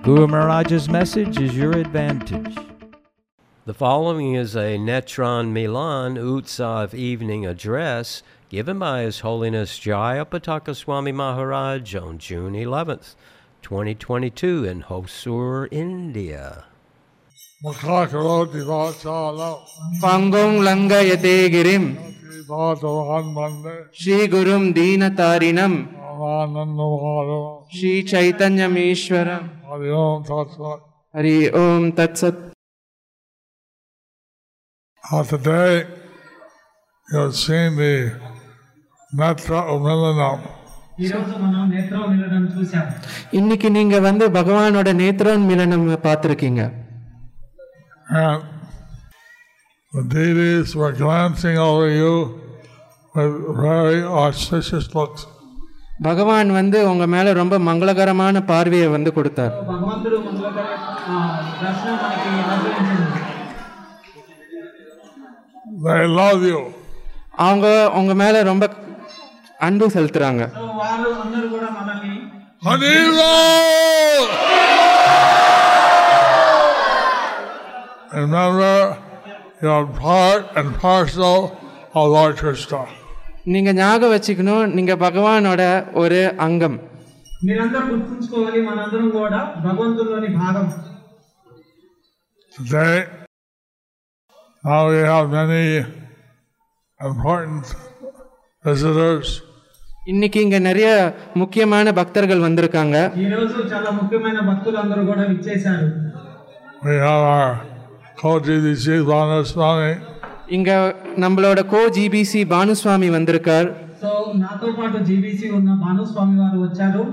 Guru Maharaj's message is your advantage. The following is a Netron Milan Utsav evening address given by His Holiness Jayapataka Swami Maharaj on June 11th, 2022 in Hosur, India. Makakaroti Vachala, பங்கும் லங்கயதே கிரிம் Vatavan Mande, ஸ்ரீகுரும் தீனதாரிணம் Avanandavara, Sri சைத்தன்யமீஸ்வரம் Hari Om सत्सत. Hari Om Tat Sat. Today, you've seen the Netra இன்னைக்கு நீங்க வந்து பகவானோட நேத்ரோன் Milanam பார்த்திருக்கீங்க The were glancing over you with very auspicious looks. பகவான் வந்து உங்க மேல ரொம்ப மங்களகரமான பார்வையை வந்து கொடுத்தார். அவங்க உங்க மேல ரொம்ப அன்பு செலுத்துறாங்க. Remember, you are part and parcel of Lord Krishna. நீங்க ஞாபகம் வச்சுக்கணும் நீங்க பகவானோட ஒரு அங்கம் మీరందరూ గుర్తుంచుకోవాలి మనందరం కూడా భగవంతుల్లోని భాగం Today, now we have many important visitors. இன்னைக்கு இங்க நிறைய முக்கியமான பக்தர்கள் வந்திருக்காங்க ఈ రోజు చాలా ముఖ్యమైన భక్తులు అందరూ కూడా విచ్చేశారు We have our co-GDC Swami, இங்க நம்மளோட கோ ஜிபிசி பானுசுவாமி வந்திருக்கார் సో నాతో పాటు జీబీసీ ఉన్న భానుస్వామి వారు వచ్చారు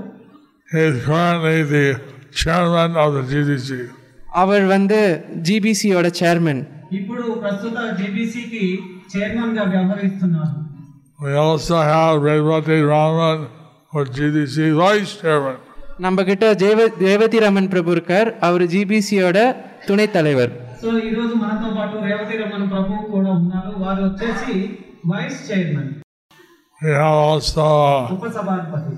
He is currently the chairman of the GDC. அவர் வந்து ஜிபிசியோட சேர்மன் ఇప్పుడు ప్రస్తుత జీబీసీకి చైర్మన్ గా వ్యవహరిస్తున్నారు We also have Revati Raman, who is GDC vice chairman. நம்ம கிட்ட ஜெயவ தேவதி ரமன் பிரபு இருக்கார் அவர் ஜிபிசியோட துணைத் தலைவர் సో ఈ రోజు మనతో పాటు రేవతి రమణ ప్రభు కూడా ఉన్నారు వారు వచ్చేసి vice chairman We have also ఉపసభాధిపతి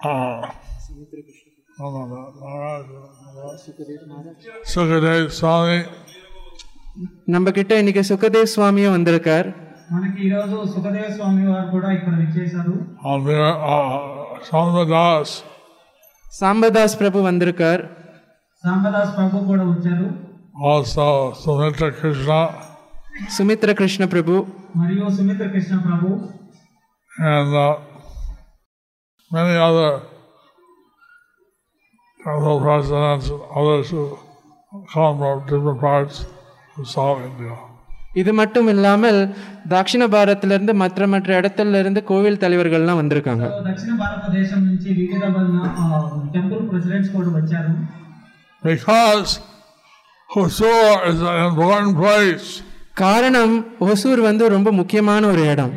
uh, oh, no, no, Maharaj, Sukadev Swami, நம்ம கிட்ட இன்னைக்கு சுகதேவ் சுவாமியும் வந்திருக்கார் మనకి ఈ రోజు సుఖదేవ స్వామి వారు కూడా ఇక్కడ విచ్చేశారు Amir, uh, Samadas, சாம்பதாஸ் பிரபு வந்திருக்கார் సాంబదాస్ ప్రభు కూడా వచ్చారు also Sumitra Krishna, Sumithra Krishna பிரபு మరియు సుమిత్ర కృష్ణ ప్రభు and uh, many other fellow presidents and others who come from different parts of South India. இது மட்டும் இல்லாமல் தட்சிண பாரத்ல மற்ற மற்ற இடத்துல இருந்து கோவில் தலைவர்கள்லாம் வந்திருக்காங்க సో దక్షిణ భారతదేశం నుంచి వివిధ టెంపుల్ ప్రెసిడెంట్స్ కూడా వచ్చారు because Hosur is an important place. காரணம் ஒசூர் வந்து ரொம்ப முக்கியமான ஒரு இடம்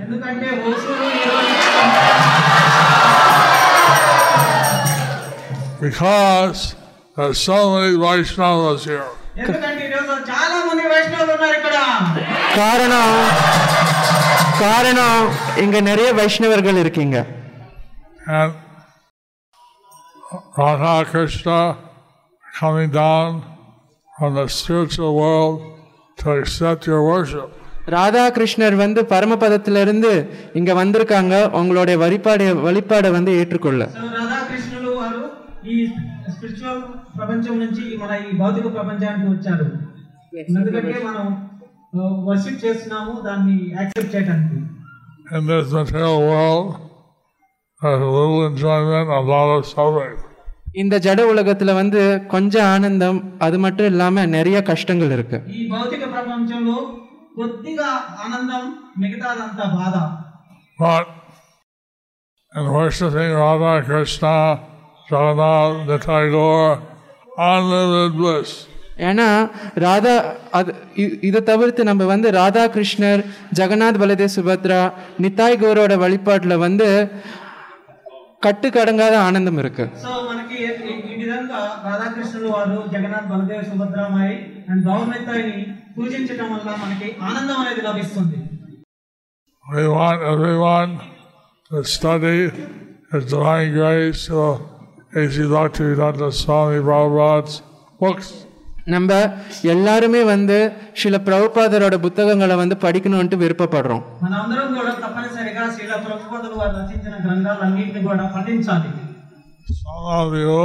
because there are so many Vaishnavas here. காரணம் காரணம் இங்க நிறைய வைஷ்ணவர்கள் இருக்கீங்க Radha Krishna coming down from the spiritual world to accept your worship. ராதாகிருஷ்ணர் வந்து பரமபதத்திலிருந்து இங்க வந்திருக்காங்க உங்களுடைய வழிபாடு வழிபாடை வந்து ஏற்றுக்கொள்ள రాధాకృష్ణులు వారు ఈ స్పిరిచువల్ ప్రపంచం మన ఈ భౌతిక ప్రపంచానికి వచ్చారు ఎందుకంటే మనం వర్షిప్ చేస్తున్నాము దాన్ని యాక్సెప్ట్ చేయడానికి And this material world has little enjoyment, a lot of suffering. இந்த ஜட உலகத்துல வந்து கொஞ்சம் ஆனந்தம் அது மட்டும் இல்லாம நிறைய கஷ்டங்கள் இருக்கு ఈ భౌతిక ప్రపంచంలో కొద్దిగా ఆనందం మిగతాదంతా బాధ But in worshiping Radha Krishna, Jagannath, the Tagore, unlimited bliss. ஏன்னா ராதா அது இ- இதை தவிர்த்து நம்ம வந்து ராதா கிருஷ்ணர் ஜெகநாத் பலதே சுபத்ரா நித்தாய் கௌரோட வழிபாட்டில் வந்து கட்டுக்கடங்காத ஆனந்தம் இருக்கு వారు జగన్నాథ్ బలదేవ్ సుభద్రామాయి అండ్ గౌరవనితాయిని పూజించడం వల్ల మనకి ఆనందం అనేది లభిస్తుంది We want everyone to study His Divine Grace, so A.C. Bhaktivedanta Swami Prabhupada's books. நம்ம எல்லாருமே வந்து சில பிரபுபாதரோட புத்தகங்களை வந்து படிக்கணும்ட்டு விருப்பப்படுறோம் మనందరం కూడా తప్పనిసరిగా శ్రీల ప్రభుపదులు వారు రచించిన గ్రంథాలన్నింటినీ కూడా పఠించాలి Some of you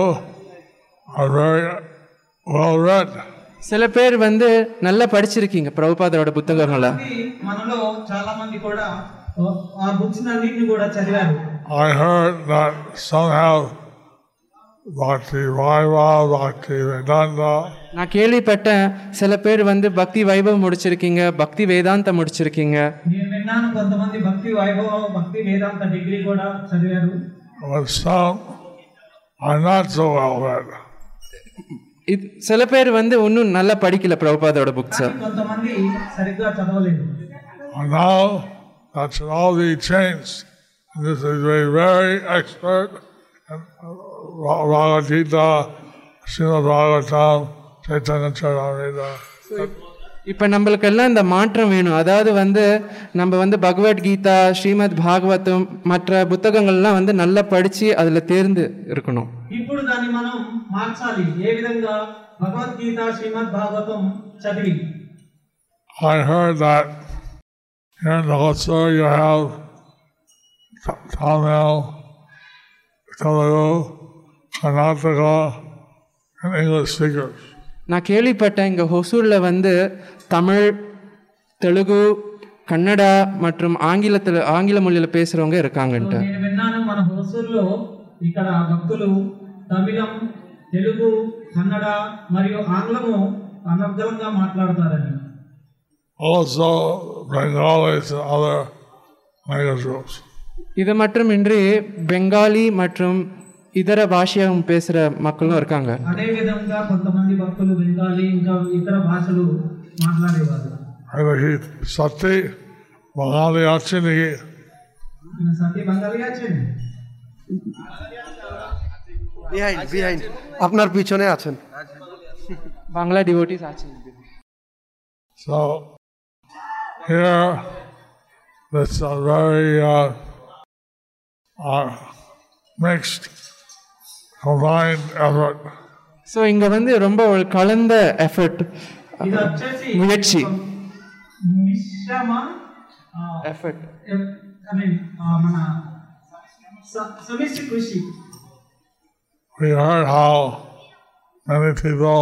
சில பேர் வந்து நல்லா படிச்சிருக்கீங்க பிரபுபாதரோட புத்தகங்களை ఇది మనలో చాలా మంది కూడా ఆ బుక్స్ అన్నింటిని కూడా చదివారు I heard that somehow Bhakti Vaiva, Bhakti Vedanta, நான் கேள்விப்பட்டேன் சில பேர் வந்து பக்தி வைபவ் முடிச்சிருக்கீங்க பக்தி வேதாந்தம் முடிச்சிருக்கீங்க నేను విన్నాను కొంతమంది భక్తి వైభవ భక్తి వేదాంత డిగ్రీ కూడా చదివారు but some are not so well read. இது சில பேர் வந்து இன்னும் நல்லா படிக்கல பிரபுபாதோட புக்ஸை కొంతమంది సరిగ్గా చదవలేదు And now that should all be changed. And this is a very expert in Ra- Bhagavad Gita, Srimad Bhagavatam, Chaitanya Charitamrita. இப்போ நம்மளுக்கெல்லாம் இந்த மாற்றம் வேணும் அதாவது வந்து நம்ம வந்து பகவத்கீதா ஸ்ரீமத் பாகவதம் மற்ற புத்தகங்கள்லாம் வந்து நல்லா படித்து அதில் தேர்ந்து இருக்கணும் ఇప్పుడు దాన్ని మనం మార్చాలి ఏ విధంగా భగవద్గీత శ్రీమద్ భాగవతం చదివి I heard that here in the Hotsar you have Ta- Tamil, Telugu, Karnataka, and English speakers. நான் கேள்விப்பட்டேன் இங்கே ஹொசூரில் வந்து தமிழ் தெலுங்கு கன்னடா மற்றும் ஆங்கிலத்தில் ஆங்கில மொழியில் பேசுகிறவங்க இருக்காங்கன்ட்டு నేను విన్నాను మన హోసూరులో ఇక్కడ భక్తులు తమిళం తెలుగు కన్నడ మరియు ఆంగ్లము అనర్గళంగా మాట్లాడతారని Also Bengalis and other language groups. இது மட்டுமின்றி பெங்காலி மற்றும் இதர பாஷையம் பேசுகிற மக்களும் இருக்காங்க అదే విధంగా కొంతమంది భక్తులు బెంగాలీ ఇంకా ఇతర భాషలు మాట్లాడేవారు He Sati, Bengali Achini, సతీ బెంగాలీ వచ్చేది বিহাইন্ড বিহাইন্ড আপনার পিছনে আছেন বাংলা ডিভোটিস আছে So here, that's a very uh, uh, mixed, combined effort. So இங்கே வந்து ரொம்ப ஒரு கலந்த எஃபர்ட் ఇది వచ్చేసి ముయర్చి. మిశ్రమ ఎఫర్ట్ ఐ మీన్ మన స- సమిష్టి కృషి We heard how many people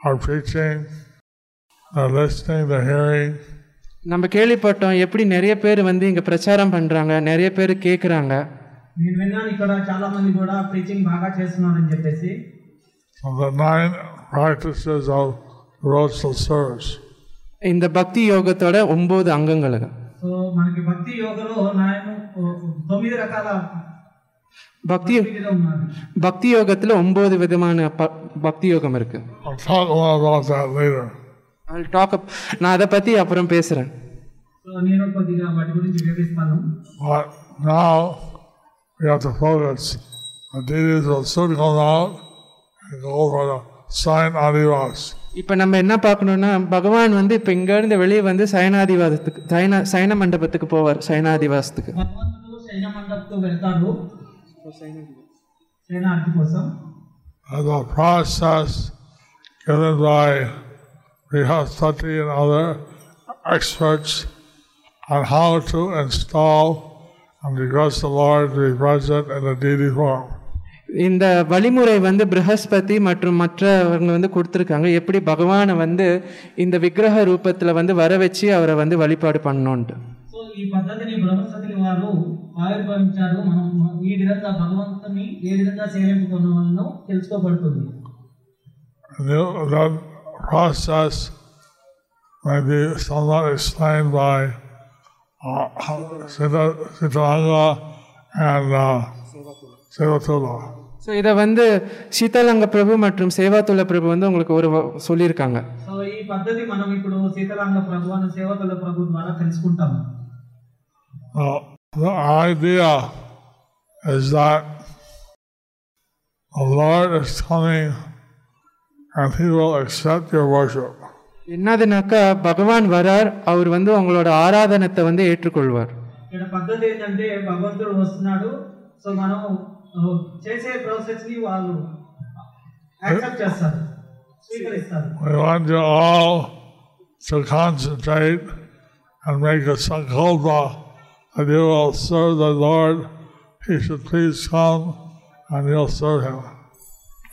are preaching, they're listening, they're hearing, நம்ம கேள்விப்பட்டோம் எப்படி நிறைய பேர் வந்து இங்கே பிரச்சாரம் பண்ணுறாங்க நிறைய பேர் கேட்குறாங்க నేను విన్నాను ఇక్కడ చాలా మంది కూడా ప్రీచింగ్ బాగా చేస్తున్నారని చెప్పేసి from the nine practices of devotional service. இந்த பக்தி யோகத்தோட ஒம்பது அங்கங்களுக்கு సో మనకి భక్తి యోగలో నాయన తొమ్మిది రకాల பக்தி பக்தி யோகத்தில் ஒன்பது விதமான பக்தி யோகம் இருக்கு. நான் அதை பத்தி அப்புறம் பேசுறேன். இப்போ நம்ம என்ன பார்க்கணும்னா பகவான் வந்து இப்போ இங்கேருந்து வெளியே வந்து சயனாதிவாதத்துக்கு சயன சயன மண்டபத்துக்கு போவார் சயனாதிவாசத்துக்கு. భగవంతుడు శయన మండపకు వెళ్తారు శయనార్థి కోసం And the process given by Brihaspati and other experts on how to install and request the Lord to be present in the deity form. இந்த வழிமுறை வந்து ப்ரஹஸ்பதி மற்றும் மற்றவங்க வந்து கொடுத்துருக்காங்க எப்படி பகவானை வந்து இந்த விக்கிரக ரூபத்தில் வந்து வர வச்சு அவரை வந்து வழிபாடு பண்ணணுன்ட்டு సో ఈ పద్ధతిని బృహస్పతి వారు ఆవిర్భవించారు మనం ఈ విధంగా భగవంతుని ఏ విధంగా సేవించుకున్నామో తెలుసుకోబడుతుంది And the- that process may be somewhat explained by uh, Siddha- Siddharanga and uh, Sivatula. So இதை வந்து சீதாலங்க பிரபு மற்றும் சேவாத்துள்ள பிரபு வந்து உங்களுக்கு ஒரு வ- சொல்லியிருக்காங்க సో ఈ పద్ధతి మనం ఇప్పుడు శీతలాంగ ప్రభు అని సేవకుల ప్రభు ద్వారా తెలుసుకుంటాము Uh, the idea is that the Lord is coming and He will accept your worship. என்னதுனாக்கா பகவான் வரார் அவர் வந்து உங்களோட ஆராதனத்தை வந்து ஏற்றுக்கொள்வார் ఇక్కడ పద్ధతి ఏంటంటే భగవంతుడు వస్తున్నాడు సో మనం ఆ, చేసే ప్రాసెస్ ని వాళ్ళు యాక్సెప్ట్ చేస్తారు స్వీకరిస్తారు We want you all to concentrate and make a sankalpa that you will serve the Lord. He should please come and you'll serve Him.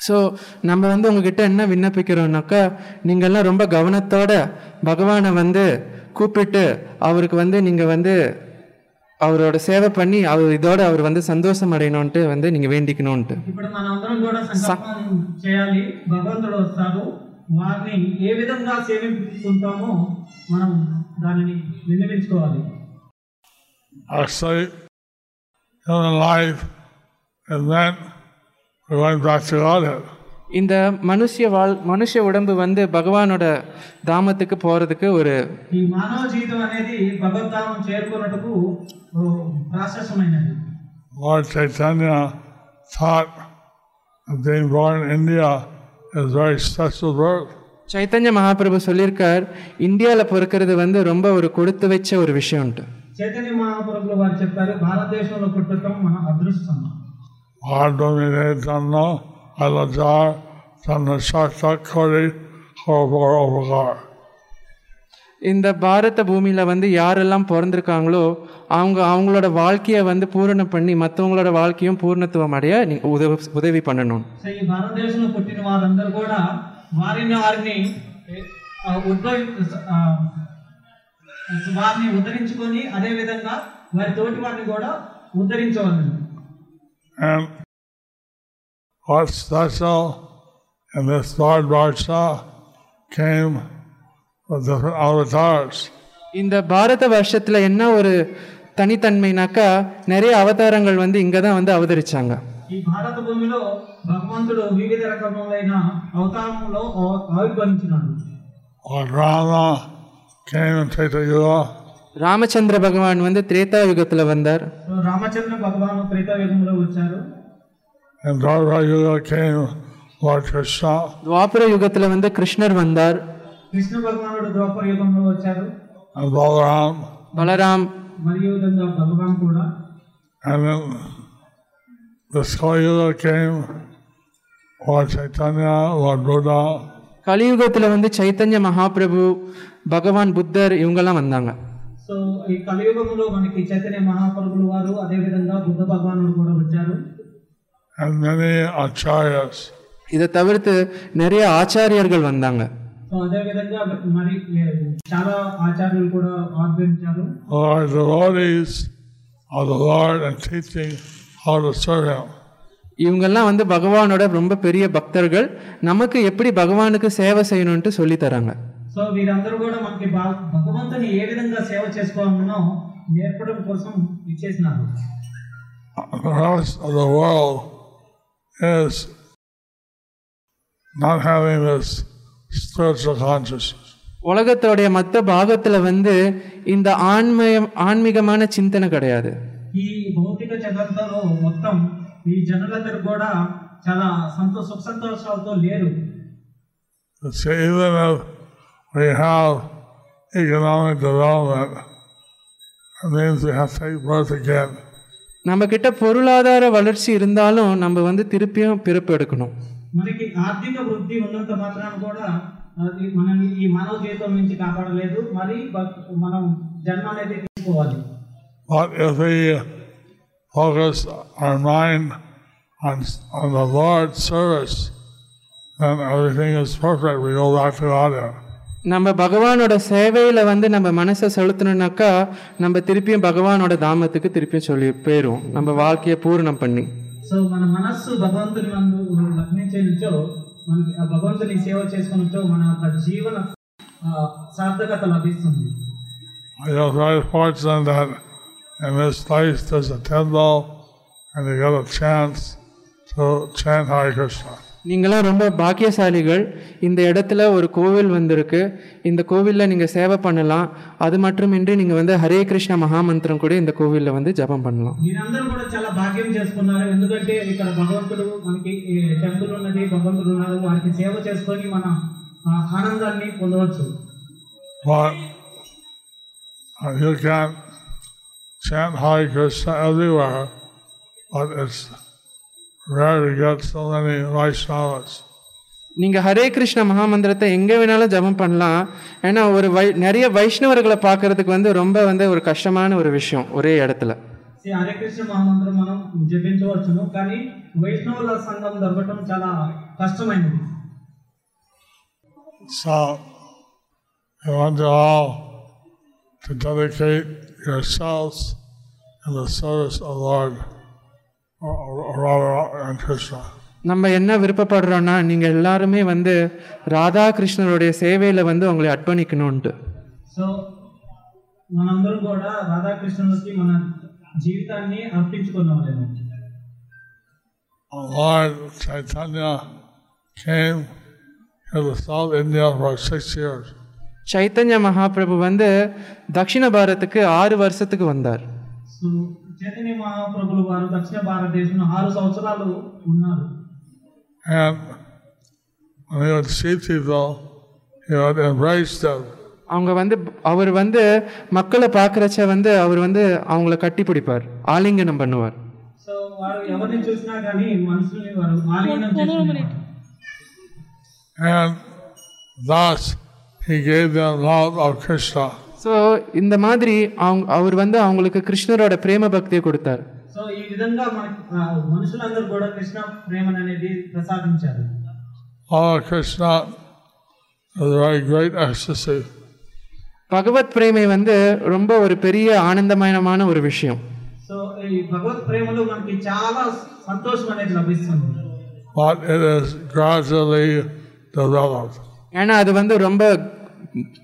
So நம்ம வந்து உங்ககிட்ட என்ன விண்ணப்பிக்கிறோம்னாக்கா நீங்கள்லாம் ரொம்ப கவனத்தோட பகவானை வந்து கூப்பிட்டு அவருக்கு வந்து நீங்கள் வந்து அவரோட சேவை பண்ணி அவர் இதோட அவர் வந்து சந்தோஷம் அடையணும்ன்ட்டு வந்து நீங்கள் வேண்டிக்கணும்ன்ட்டு ఇప్పుడు మనం అందరం కూడా సంకల్పం చేయాలి భగవంతుడు వస్తాడు వారిని ఏ విధంగా సేవించుకుంటామో మనం దానిని విన్నవించుకోవాలి Actually, human life is meant for going back to Godhead. இந்த மனுஷ வாழ் மனுஷ உடம்பு வந்து பகவானோட தாமத்துக்கு போகிறதுக்கு ஒரு ఈ మానవ జీవితం అనేది భగవద్ధామం చేరుకున్నట్టుకు ఓ ప్రాశస్యమైనది Lord Chaitanya taught that being born in India is very special birth. Chaitanya Mahaprabhu சொல்லியிருக்கார் இந்தியாவில் பிறக்கிறது வந்து ரொம்ப ஒரு கொடுத்து வச்ச ஒரு விஷயம்ன்ட்டு చైతన్య మహాప్రభులు వారు చెప్పారు భారతదేశంలో పుట్టడం మన అదృష్టం Ardhamine Tanna Alajar Tanna Shakta Kori Horvar Overgar. இந்த பாரத பூமியில் வந்து யாரெல்லாம் பிறந்திருக்காங்களோ அவங்க அவங்களோட வாழ்க்கையை வந்து பூரணம் பண்ணி மற்றவங்களோட வாழ்க்கையும் பூர்ணத்துவம் அடைய நீங்கள் உதவி உதவி பண்ணணும் సో ఈ భారతదేశంలో పుట్టిన వారందరూ కూడా వారిని వారిని ఆ, ఉద్భవి ఆ, వారిని ఉద్ధరించుకొని అదే విధంగా వారి తోటి వారిని కూడా ఉద్ధరించవాలని And what's special in this Lord Varsha came with different avatars. இந்த பாரத வருஷத்தில் என்ன ஒரு தனித்தன்மைனாக்கா நிறைய அவதாரங்கள் வந்து இங்கே தான் வந்து அவதரிச்சாங்க ఈ భారత భూమిలో భగవంతుడు వివిధ రకములైన అవతారంలో ఆ- ఆవిర్భవించినాడు Lord Rama came in Treta Yuga, Ramachandra பகவான் வந்து திரேதா யுகத்தில் வந்தார் సో రామచంద్ర భగవాను త్రేతాయుగంలో వచ్చారు and Dharma Yuga came Lord Krishna, துவாபர யுகத்தில் வந்து கிருஷ்ணர் வந்தார் కృష్ణ భగవానుడు ద్వాపర యుగంలో వచ్చారు and Balaram, பலராம் మరియు విధంగా భగవాన్ కూడా and then this Kali Yuga came Lord Chaitanya, Lord Buddha, கலியுகத்தில் வந்து சைத்தன்ய மகாபிரபு பகவான் புத்தர் இவங்கெல்லாம் வந்தாங்க సో ఈ కలియుగంలో మనకి చైతన్య మహాప్రభులు వారు అదే విధంగా బుద్ధ భగవానుడు కూడా వచ్చారు and many acharyas. இதை தவிர்த்து நிறைய ஆச்சாரியர்கள் வந்தாங்க సో అదే విధంగా మరి ఏ, చాలా ఆచార్యులు కూడా ఆర్భవించారు who are devotees of the Lord and teaching how to serve Him. இவங்கெல்லாம் வந்து பகவானோட ரொம்ப பெரிய பக்தர்கள் நமக்கு எப்படி பகவானுக்கு சேவை செய்யணும்ட்டு சொல்லி தராங்க సో వీరందరూ కూడా మనకి భా- భగవంతుని ఏ విధంగా సేవ చేసుకోవాలనో నేర్పడం కోసం ఇచ్చేసినారు The rest of the world is not having this spiritual consciousness. உலகத்தோடைய மற்ற பாகத்தில் வந்து இந்த ஆன்மயம் ஆன்மீகமான சிந்தனை கிடையாது ఈ భౌతిక జగత్తులో మొత్తం ఈ జనులందరూ కూడా చాలా సంతో సుఖ సంతోషాలతో లేరు It's even if we have economic development, it means we have to take birth again. நம்ம கிட்ட பொருளாதார வளர்ச்சி இருந்தாலும் நம்ம வந்து திருப்பியும் பிறப்பு எடுக்கணும் మనకి ఆర్థిక వృద్ధి ఉన్నంత మాత్రాన కూడా అది మనల్ని ఈ మానవ జీవితం నుంచి కాపాడలేదు మరి బ- మనం జన్మ అనేది తీసుకోవాలి But if we focus our mind on, on the Lord's service, then everything is perfect. We go back to God. நம்ம பகவானோட சேவையில் வந்து நம்ம மனசை செலுத்தணும்னாக்கா நம்ம திருப்பியும் பகவானோட தாமத்துக்கு திருப்பியும் சொல்லி போயிடும் நம்ம வாழ்க்கையை பூரணம் பண்ணி సో మన మనస్సు భగవంతుని నందు లగ్నించో మనకి ఆ భగవంతుని సేవ చేసుకున్నచో మన యొక్క జీవన ఆ, సార్థకత లభిస్తుంది We are very fortunate that in this place there's a temple and you get a chance to chant Hare Krishna. நீங்களாம் ரொம்ப பாக்கியசாலிகள் இந்த இடத்துல ஒரு கோவில் வந்திருக்கு இந்த கோவிலில் நீங்கள் சேவை பண்ணலாம் அது மட்டுமின்றி நீங்கள் வந்து ஹரே கிருஷ்ண மகாமந்திரம் கூட இந்த கோவிலில் வந்து ஜபம் பண்ணலாம் మీరందరూ కూడా చాలా భాగ్యం చేసుకున్నారు ఎందుకంటే ఇక్కడ భగవంతుడు మనకి టెంపుల్ ఉన్నది భగవంతుడు ఉన్నారు వారికి సేవ చేసుకొని మన ఆ, ఆనందాన్ని పొందవచ్చు But uh, you can chant Hare Krishna everywhere, but it's rare to get so many Vaishnavas. நீங்கள் ஹரே கிருஷ்ண மகாமந்திரத்தை எங்கே வேணாலும் ஜபம் பண்ணலாம் ஏன்னா ஒரு வை நிறைய வைஷ்ணவர்களை பார்க்கறதுக்கு வந்து ரொம்ப வந்து ஒரு கஷ்டமான ஒரு விஷயம் ஒரே இடத்துல శ్రీ హరే కృష్ణ మహామంత్రం మనం జపించవచ్చును కానీ వైష్ణవుల సంఘం దొరకటం చాలా కష్టమైనది So I want you all to dedicate yourselves in the service of Lord or, or, or Radha and Krishna. நம்ம என்ன விருப்பப்படுறோன்னா நீங்கள் எல்லாருமே வந்து ராதா கிருஷ்ணருடைய சேவையில் வந்து உங்களை அர்ப்பணிக்கணும்ன்ட்டு సో మనందరం కూడా రాధాకృష్ణులకి మన జీవితాన్ని అర్పించుకున్నాం Lord Chaitanya came to the South India for six years. Chaitanya Mahaprabhu வந்து தக்ஷிண பாரத்துக்கு ஆறு வருஷத்துக்கு வந்தார் సో చైతన్య మహాప్రభులు వారు దక్షిణ భారతదేశంలో ఆరు సంవత్సరాలు ఉన్నారు And when he would see people, he would embrace them. அவங்க வந்து அவர் வந்து மக்களை பார்க்குறச்ச வந்து அவர் வந்து அவங்கள கட்டி பிடிப்பார் ஆலிங்கனம் பண்ணுவார் సో వారు ఎవరిని చూసినా కానీ మనుషుల్ని వారు ఆలింగనం చేసుకునేవారు And thus he gave them love of Krishna. So இந்த மாதிரி அவங்க அவர் வந்து அவங்களுக்கு கிருஷ்ணரோட பிரேம பக்தியை கொடுத்தார் సో ఈ విధంగా మనకి ఆ, మనుషులందరూ కూడా కృష్ణ ప్రేమను అనేది ప్రసాదించారు Love of Krishna is a very great ecstasy. பகவத் பிரேமை வந்து ரொம்ப ஒரு பெரிய ஆனந்தமயமான ஒரு விஷயம் సో ఈ భగవత్ ప్రేమలో మనకి చాలా సంతోషం అనేది లభిస్తుంది but it is gradually developed. ஏன்னா அது வந்து ரொம்ப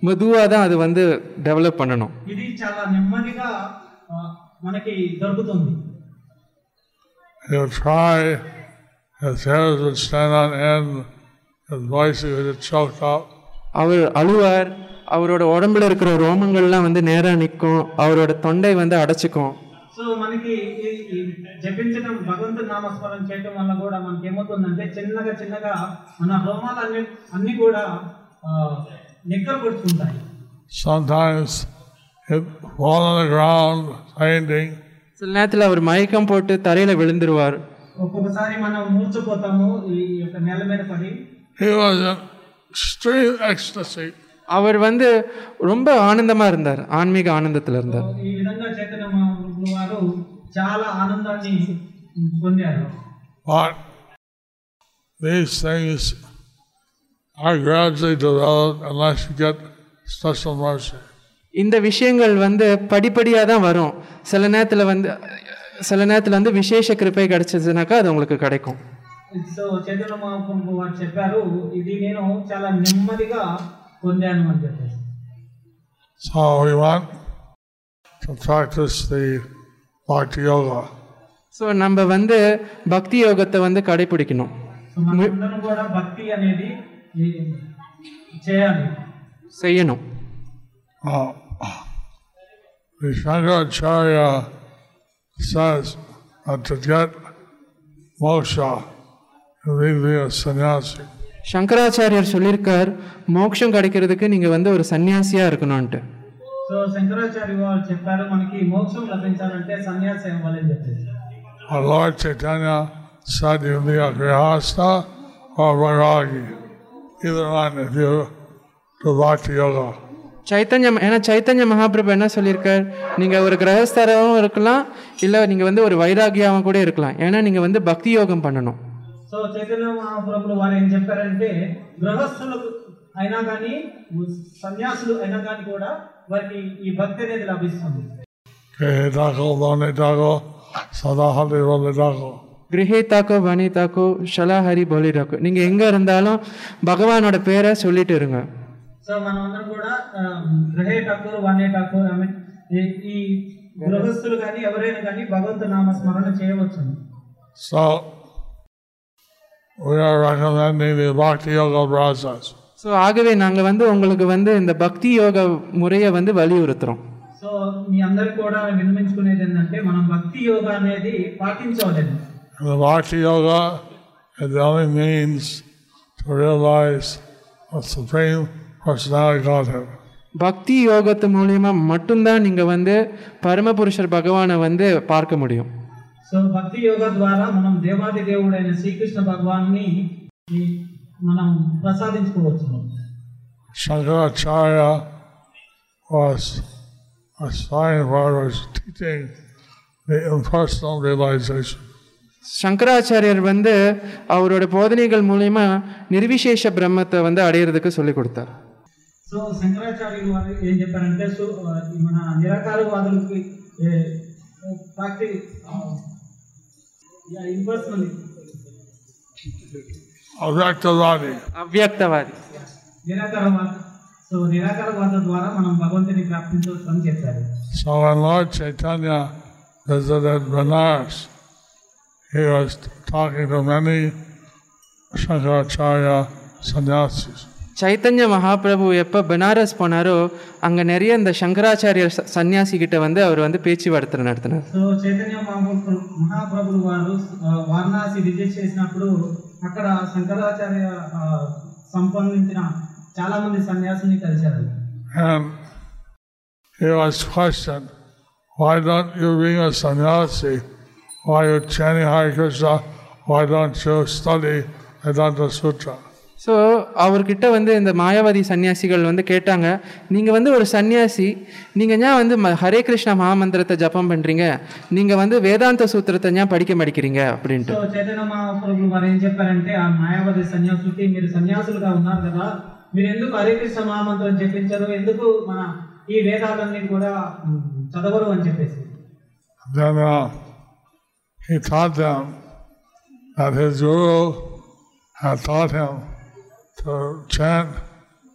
மெதுவாக தான் அது வந்து டெவலப் பண்ணணும் ఇది చాలా నెమ్మదిగా ఆ, మనకి దొరుకుతుంది He would try, his hairs would stand on end, his voice would get choked up. அவர் அழுவார் அவரோட உடம்புல இருக்கிற ரோமங்கள்லாம் வந்து நேராக நிற்கும் அவரோட தொண்டை வந்து அடைச்சிக்கும் సో మనకి ఈ- ఈ జపించడం భగవంతుని నామస్మరణ చేయడం వల్ల కూడా మనకి ఏమవుతుందంటే చిన్నగా చిన్నగా మన రోమాలు అన్ని అన్ని కూడా ఆ, నిక్కర కొడుతుంటాయి Sometimes he'd fall on the ground, fainting, சில நேரத்தில் அவர் மயக்கம் போட்டு தரையில் விழுந்துருவார் ఒక్కొక్కసారి మనం మూర్చపోతాము ఈ యొక్క నేల మీద పడి He was in extreme ecstasy. அவர் வந்து ரொம்ப ஆனந்தமாக இருந்தார் ஆன்மீக ஆனந்தத்தில் இருந்தார் ఈ విధంగా చైతన్య మహాప్రభులు వారు చాలా ఆనందాన్ని పొందారు But these things are gradually developed unless you get special mercy. இந்த விஷயங்கள் வந்து படிப்படியாக தான் வரும் சில நேரத்தில் வந்து சில நேரத்தில் வந்து விசேஷ கிருப்பை கிடைச்சதுனாக்கா அது உங்களுக்கு கிடைக்கும் సో చైతన్య మహాప్రభు వారు చెప్పారు ఇది నేను చాలా నెమ్మదిగా పొందాను అని చెప్పేసి So we want to practice the Bhakti Yoga. So நம்ம வந்து பக்தி யோகத்தை வந்து கடைபிடிக்கணும் సో మనందరం కూడా భక్తి అనేది ఈ చేయాలి செய்யணும் Uh, the Shankaracharya says that to get moksha, you need to be a sannyasi. சங்கராச்சாரியார் சொல்லியிருக்கார் மோட்சம் கிடைக்கிறதுக்கு நீங்கள் வந்து ஒரு சன்னியாசியாக இருக்கணும்ன்ட்டு సో శంకరాచార్య వారు చెప్పారు మనకి మోక్షం లభించాలంటే సన్యాసం ఇవ్వాలని చెప్పేసి Our Lord Chaitanya said you be a grihasta or a vairagi. Either one if you do Bhakti Yoga. சைத்தன்யம் ஏன்னா சைத்தன்ய மகாபிரபு என்ன சொல்லியிருக்கார் நீங்கள் ஒரு கிரகஸ்தராகவும் இருக்கலாம் இல்லை நீங்கள் வந்து ஒரு வைராகியாவும் கூட இருக்கலாம் ஏன்னா நீங்கள் வந்து பக்தி யோகம் பண்ணணும் సో చైతన్య మహాప్రభులు వారు ఏం చెప్పారంటే గృహస్థులకు అయినా కానీ సన్యాసులు అయినా కానీ కూడా వారికి ఈ భక్తి అనేది లభిస్తుంది Okay, Dago, Lone Dago, Sadahali Role Dago. கிரகே தாக்கோ வனி தாக்கோ ஷலாஹரி போலி ராக்கோ நீங்கள் எங்கே இருந்தாலும் பகவானோட பேரை சொல்லிட்டு இருங்க సో మనం అందరం కూడా ఆ, గ్రహే ఠాకూర్ వనే ఠాకూర్ ఆమె ఈ- ఈ గృహస్థులు కానీ ఎవరైనా కానీ భగవంతు నామ స్మరణ చేయవచ్చు So we are recommending the Bhakti Yoga process. So ஆகவே நாங்கள் வந்து உங்களுக்கு வந்து இந்த பக்தி யோக முறையை வந்து வலியுறுத்துறோம் సో మీ అందరికి కూడా విన్నవించుకునేది ఏంటంటే మనం భక్తి యోగా అనేది పాటించవలేదు And the Bhakti Yoga is the only means to realize the Supreme Personality of Godhead. பக்தி யோகத்து மூலியமா மட்டும்தான் நீங்கள் வந்து பரமபுருஷர் பகவானை வந்து பார்க்க முடியும் సో భక్తి యోగా ద్వారా మనం దేవాది దేవుడైన శ్రీకృష్ణ భగవాన్ని మనం ప్రసాదించుకోవచ్చు Shankaracharya was a sign for was teaching the impersonal realization. சங்கராச்சாரியர் வந்து அவரோட போதனைகள் மூலியமா நிர்விசேஷ பிரம்மத்தை வந்து அடையிறதுக்கு சொல்லி கொடுத்தார் సో శంకరాచార్యులు వారు ఏం చెప్పారంటే సో మన నిరాకారవాదులకి ప్రాక్టి ఇంపర్సనల్ Avyaktarani. అవ్యక్తవాది నిరాకారవాద సో నిరాకారవాద ద్వారా మనం భగవంతుని ప్రాప్తించవచ్చు అని చెప్పారు So when Lord Chaitanya visited Benares, he was talking to many Shankaracharya sannyasis. Chaitanya Mahaprabhu எப்போ பனாரஸ் போனாரோ அங்கே நிறைய இந்த சங்கராச்சாரிய ச- சன்னியாசி கிட்ட வந்து அவர் வந்து பேச்சுவார்த்தை நடத்தினார் సో చైతన్య మహాప్రభు మహాప్రభులు వారు ఆ, వారణాసి విజిట్ చేసినప్పుడు అక్కడ శంకరాచార్య ఆ, సంబంధించిన చాలా మంది సన్యాసుని కలిశారు And he was questioned, why don't you being a sannyasi, why are you chanting Hare Krishna, why don't you study Vedanta Sutra? So அவர்கிட்ட வந்து இந்த மாயாவாதி சன்னியாசிகள் வந்து கேட்டாங்க நீங்கள் வந்து ஒரு சன்னியாசி நீங்கள் ஏன் வந்து ம- ஹரே கிருஷ்ணா மகாமந்திரத்தை ஜபம் பண்ணுறீங்க நீங்கள் வந்து வேதாந்த சூத்திரத்தை ஏன் படிக்க மாட்டேங்கிறீங்க அப்படின்ட்டு సో చైతన్య మహాప్రభులు వారు ఏం చెప్పారంటే ఆ మాయావతి సన్యాసులకి మీరు సన్యాసులుగా ఉన్నారు కదా మీరు ఎందుకు హరే కృష్ణ మహామంత్రం చెప్పించారు ఎందుకు మన ఈ వేదాలన్నీ కూడా ఉమ్, చదవరు అని చెప్పేసి Then uh, he taught them that his guru had taught him to chant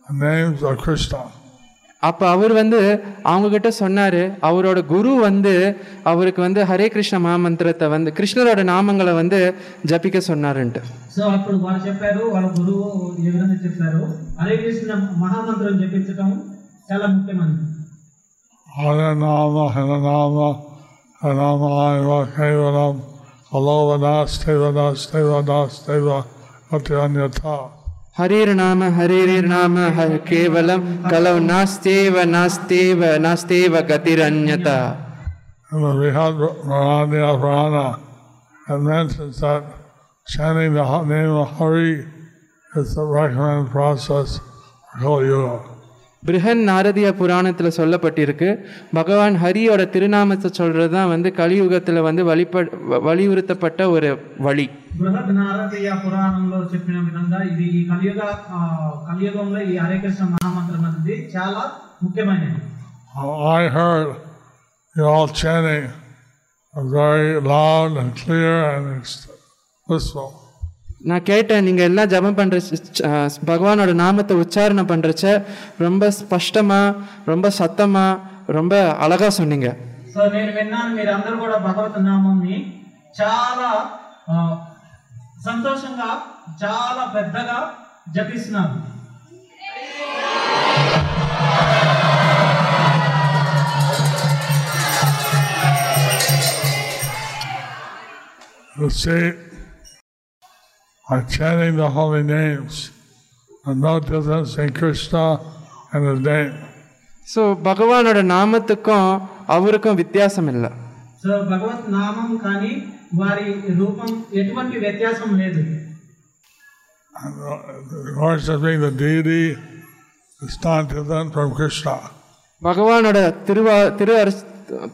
the names of Krishna. அப்போ அவர் வந்து அவங்கக்கிட்ட சொன்னார் அவரோட குரு வந்து அவருக்கு வந்து ஹரே கிருஷ்ண மகாமந்திரத்தை வந்து கிருஷ்ணரோட நாமங்களை வந்து ஜபிக்க சொன்னாருன்ட்டு సో అప్పుడు వారు చెప్పారు వాళ్ళ గురువు ఏ విధంగా చెప్పారు హరే కృష్ణ మహామంత్రం చెప్పించడం చాలా ముఖ్యమైనది Hare Nama, Hare Nama, Ramaya Kevalam Alovadas Tevadas Tevadas Teva Atyanyata. हरेर् नाम हरेर् नाम केवलं कलौ नास्त्येव नास्त्येव नास्त्येव गतिरन्यता Vihad Varanya Varana and mentions that chanting the name of Hari is the recommended process for Kali Yuga. பிருஹன் நாரதிய புராணத்தில் சொல்லப்பட்டிருக்கு. பகவான் ஹரியோட திருநாமத்தை சொல்கிறது தான் வந்து கலியுகத்தில் வந்து வழிப வலியுறுத்தப்பட்ட ஒரு வழி. I heard you all chanting very loud and clear and blissful. நான் கேட்டேன் நீங்கள் எல்லாம் ஜபம் பண்ணுற பகவானோட நாமத்தை உச்சாரணம் பண்ணுறச்ச ரொம்ப ஸ்பஷ்டமாக ரொம்ப சத்தமாக ரொம்ப அழகாக சொன்னீங்க సో నేను విన్నాను మీరందరూ కూడా భగవత్ నామంని చాలా ఆ, సంతోషంగా చాలా పెద్దగా జపిస్తున్నారు You see, by chanting the holy names, there's no difference in Krishna and his name. So பகவானோட நாமத்துக்கும் அவருக்கும் வித்தியாசம் இல்லை సో భగవత్ నామం కానీ వారి రూపం ఎటువంటి వ్యత్యాసం లేదు And uh, worshiping the deity is not different from Krishna. பகவானோட திருவா திரு அரிச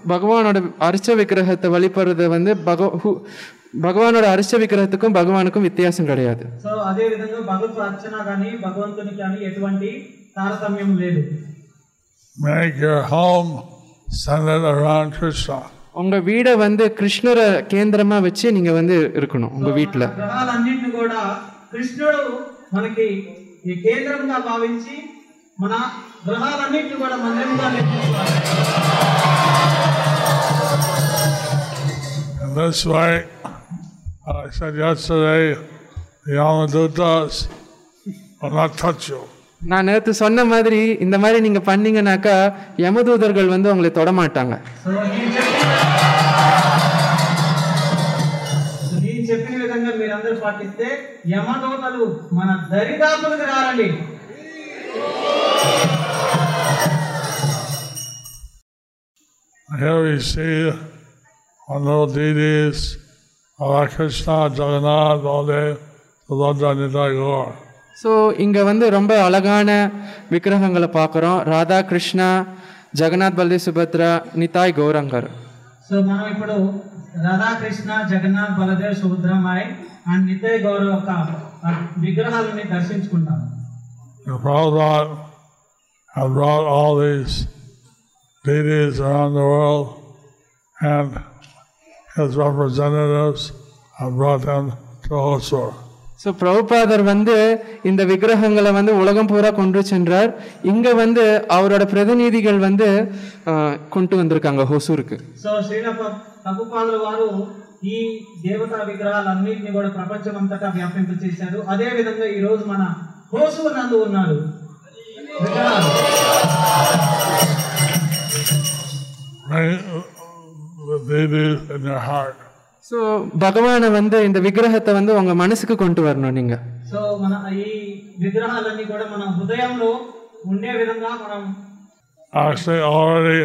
பகவானோட அரிச்ச விக்கிரகத்தை வழிபடுறது வந்து பக ஹு- பகவானோட அரிச்ச விக்கிரகத்துக்கும் பகவானுக்கும் வித்தியாசம் கிடையாது సో అదే విధంగా భగవత్ అర్చన కానీ భగవంతునికి కానీ ఎటువంటి తారతమ్యం లేదు Make your home centered around Krishna. உங்க வீடை வந்து கிருஷ்ணரை கேந்திரமா வச்சு நீங்க வந்து இருக்கணும் உங்க வீட்டில் గ్రహాలన్నింటిని కూడా కృష్ణుడు మనకి ఈ కేంద్రంగా భావించి మన గ్రహాలన్నింటిని కూడా మందిరంగా నిర్మించుకోవాలి In this way, I said yesterday, the Yamadutas will not touch you. நான் நேற்று சொன்ன மாதிரி இந்த மாதிரி நீங்க பண்ணீங்கன்னாக்கா யமதூதர்கள் வந்து உங்களை தொடமாட்டாங்க సో నేను చెప్పిన సో నేను చెప్పిన విధంగా మీరందరూ పాటిస్తే యమదూతలు మన దరిదాపులకు రారండి Here we see one little deities, Radha Krishna, Jagannath, Baladev, Subhadra, Nitai, Gaur. So இங்க வந்து ரொம்ப அழகான விக்கிரகங்களை பார்க்குறோம் ராதா கிருஷ்ணா ஜெகநாத் பல்தே சுபத்ரா நிதாய் கௌரங்கர் సో మనం ఇప్పుడు రాధాకృష్ణ జగన్నాథ్ బలదేవ్ సుభద్రమాయ్ అండ్ నితయ్ గౌరవ్ యొక్క ఆ విగ్రహాలని దర్శించుకుంటాము The Prabhupada have brought all these deities around the world and his representatives have brought them to Hosur. So பிரபுபாதர் வந்து இந்த விக்கிரகங்களை வந்து உலகம் பூரா கொண்டு சென்றார் இங்க வந்து அவரோட பிரதிநிதிகள் வந்து ஆஹ், கொண்டு வந்திருக்காங்க ஹொசூருக்கு సో శ్రీల ప్రభుపాదుల వారు ఈ దేవతా విగ్రహాలన్నింటినీ కూడా ప్రపంచం అంతటా వ్యాపింప చేశారు అదే విధంగా ఈ రోజు మన హోసూరు నందు ఉన్నారు విగ్రహాలు Bring the deities in your heart. So பகவானை வந்து இந்த விக்கிரகத்தை வந்து உங்க மனசுக்கு கொண்டு வரணும் நீங்க సో మన ఈ విగ్రహాలన్నీ కూడా మన హృదయంలో ఉండే విధంగా మనం Actually, already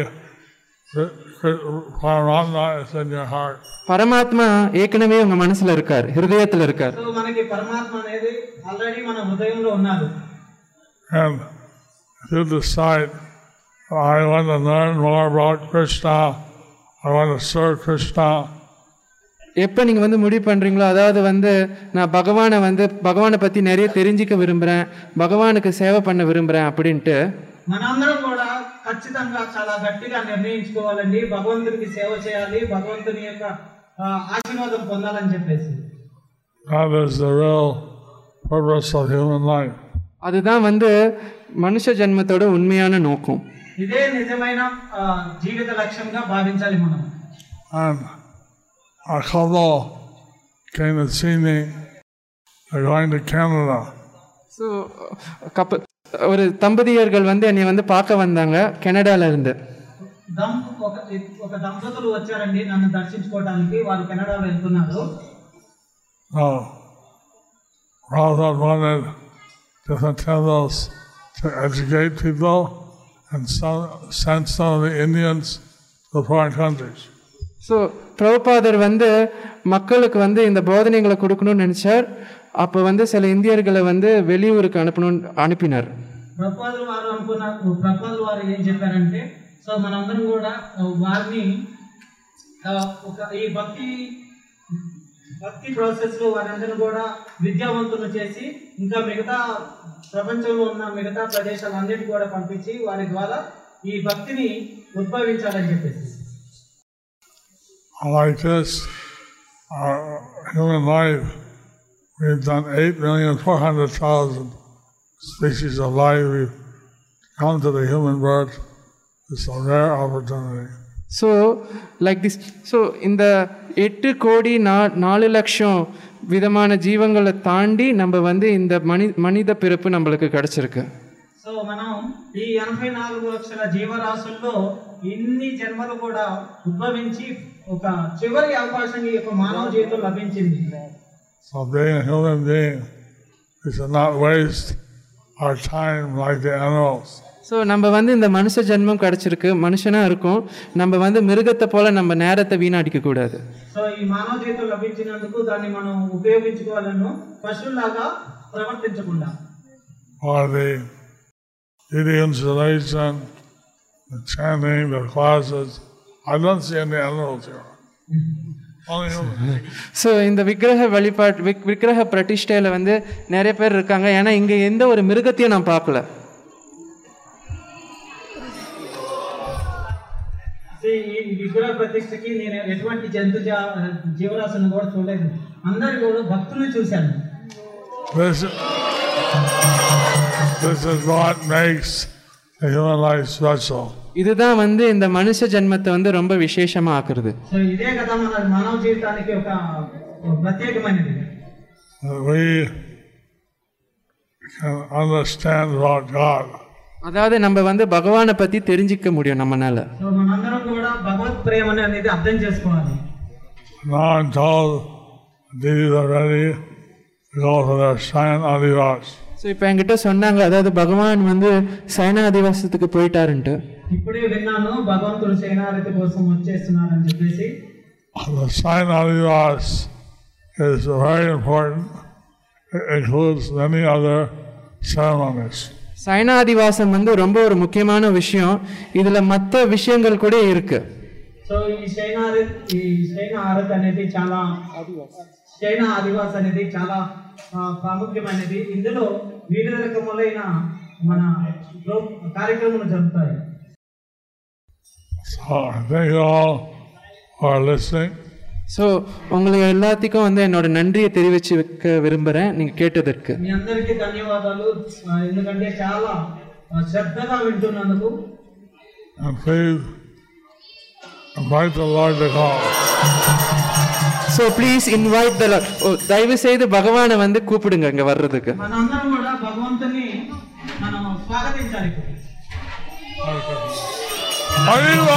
Kri- Kri- Paramatma is in your heart. பரமாத்மா ஏற்கனவே உங்க மனசுல இருக்கார் ஹிருதயத்துல இருக்கார் సో మనకి పరమాత్మ అనేది ఆల్రెడీ మన హృదయంలో ఉన్నారు And if you decide, I want to learn more about Krishna, I want to serve Krishna, எப்போ நீங்கள் வந்து முடிவு பண்ணுறீங்களோ அதாவது வந்து நான் பகவானை வந்து பகவானை பற்றி நிறைய தெரிஞ்சிக்க விரும்புகிறேன் பகவானுக்கு சேவை பண்ண விரும்புகிறேன் அப்படின்ட்டு మనందరం కూడా ఖచ్చితంగా చాలా గట్టిగా నిర్ణయించుకోవాలండి భగవంతునికి సేవ చేయాలి భగవంతుని యొక్క ఆ, ఆశీర్వాదం పొందాలని చెప్పేసి that is the real purpose of human life. அதுதான் வந்து மனுஷ ஜென்மத்தோட உண்மையான நோக்கம் ఇదే నిజమైన ఆ, జీవిత లక్ష్యంగా భావించాలి మనం And a couple came to see me. They're going to Canada. So கப்ப ஒரு தம்பதியர்கள் வந்து என்னை வந்து பார்க்க வந்தாங்க கனடால இருந்து దం ఒక ఒక దంపతులు వచ్చారండి నన్ను దర్శించుకోవడానికి వారు కెనడా వెళ్తున్నారు So, Prabhupada wanted different temples to educate people and some, send some of the Indians to foreign countries. So பிரபுபாதர் வந்து மக்களுக்கு வந்து இந்த போதனைகளை கொடுக்கணும்னு நினைச்சார் அப்போ வந்து சில இந்தியர்களை வந்து வெளியூருக்கு அனுப்பணும்னு அனுப்பினார் ప్రపాదులు వారు అనుకున్న ప్రపాదులు వారు ఏం చెప్పారంటే సో మనందరం కూడా ఆ, వారిని ఆ, ఒక ఈ భక్తి భక్తి ప్రాసెస్ లో వారందరూ కూడా విద్యావంతులు చేసి ఇంకా మిగతా ప్రపంచంలో ఉన్న మిగతా ప్రదేశాలన్నిటి కూడా పంపించి వారి ద్వారా ఈ భక్తిని ఉద్భవించాలని చెప్పేసి Like this, our human life, we've done 8,400,000 species of life. We've come to the human birth. It's a rare opportunity. So like this so இந்த எட்டு கோடி நா நாலு லட்சம் விதமான ஜீவங்களை தாண்டி நம்ம வந்து இந்த மனி மனித பிறப்பு நம்மளுக்கு கிடைச்சிருக்கு సో మనం ఈ ఎనభై నాలుగు లక్షల జీవరాశుల్లో ఇన్ని జన్మలు కూడా ఉద్భవించి ఒక చివరి అవకాశం ఈ యొక్క మానవ జీవితం లభించింది So being a human being, we should not waste our time like the animals. So நம்ம வந்து இந்த மனுஷ ஜென்மம் கிடைச்சிருக்கு மனுஷனாக இருக்கும் நம்ம வந்து மிருகத்தை போல நம்ம நேரத்தை வீணடிக்க கூடாது సో ఈ మానవ జీవితం లభించినందుకు దాన్ని మనం ఉపయోగించుకోవాలను పశువులాగా ప్రవర్తించకుండా Or the eating installation, the chanting, the classes. I don't see any animals here. Only humans. So இந்த விக்கிரக வழிபாட்டு விக் விக்கிரக பிரதிஷ்டையில் வந்து நிறைய பேர் இருக்காங்க ஏன்னா இங்கே எந்த ஒரு மிருகத்தையும் நான் பார்க்கல ఈ ఈ విగ్రహ ప్రతిష్టకి నేను ఎటువంటి జంతు జా- జీవరాశులను కూడా చూడలేదు అందరు కూడా భక్తులు చూశాను This, this is what makes the human life special. இதுதான் வந்து இந்த மனுஷ ஜென்மத்தை வந்து ரொம்ப விசேஷமாக ஆக்குறது సో ఇదే కదా మన మానవ జీవితానికి ఒక ఒక ప్రత్యేకమైనది that we can understand about God. அதாவது நம்ம வந்து பகவானை பற்றி தெரிஞ்சிக்க முடியும் நம்மனால సో మనందరం కూడా భగవత్ ప్రేమ అనేది అర్థం చేసుకోవాలి Now I'm told these are ready to go to their Sayan Adivas. So இப்போ என்கிட்ட சொன்னாங்க அதாவது பகவான் வந்து சைனா அதிவாசத்துக்கு போயிட்டாருன்ட்டு ఇప్పుడే విన్నాను భగవంతుడు సేనారతి కోసం వచ్చేస్తున్నారని చెప్పేసి The Sayan Adivas is very important. It includes many other ceremonies. சைனாதிவாசம் வந்து ரொம்ப ஒரு முக்கியமான விஷயம் இதுல மற்ற விஷயங்கள் கூட இருக்கு సో ఈ శైనారి ఈ శైన ఆరత్ అనేది చాలా శైన ఆదివాస్ అనేది చాలా ఆ, ప్రాముఖ్యమైనది ఇందులో వివిధ రకములైన మన ప్రో- కార్యక్రమాలు జరుగుతాయి So I thank you all for listening. So உங்களுக்கு எல்லாத்துக்கும் வந்து என்னோட நன்றியை தெரிவிச்சு வைக்க விரும்புகிறேன் நீங்கள் கேட்டதற்கு మీ అందరికీ ధన్యవాదాలు ఆ, ఎందుకంటే చాలా ఆ, శ్రద్ధగా వింటున్నందుకు And please invite the Lord to come. So please invite the oh தயவு செய்து பகவானை வந்து கூப்பிடுங்க இங்கே வர்றதுக்கு మనందరం కూడా భగవంతుని మనం స్వాగతించాలి ఇప్పుడు Arriba!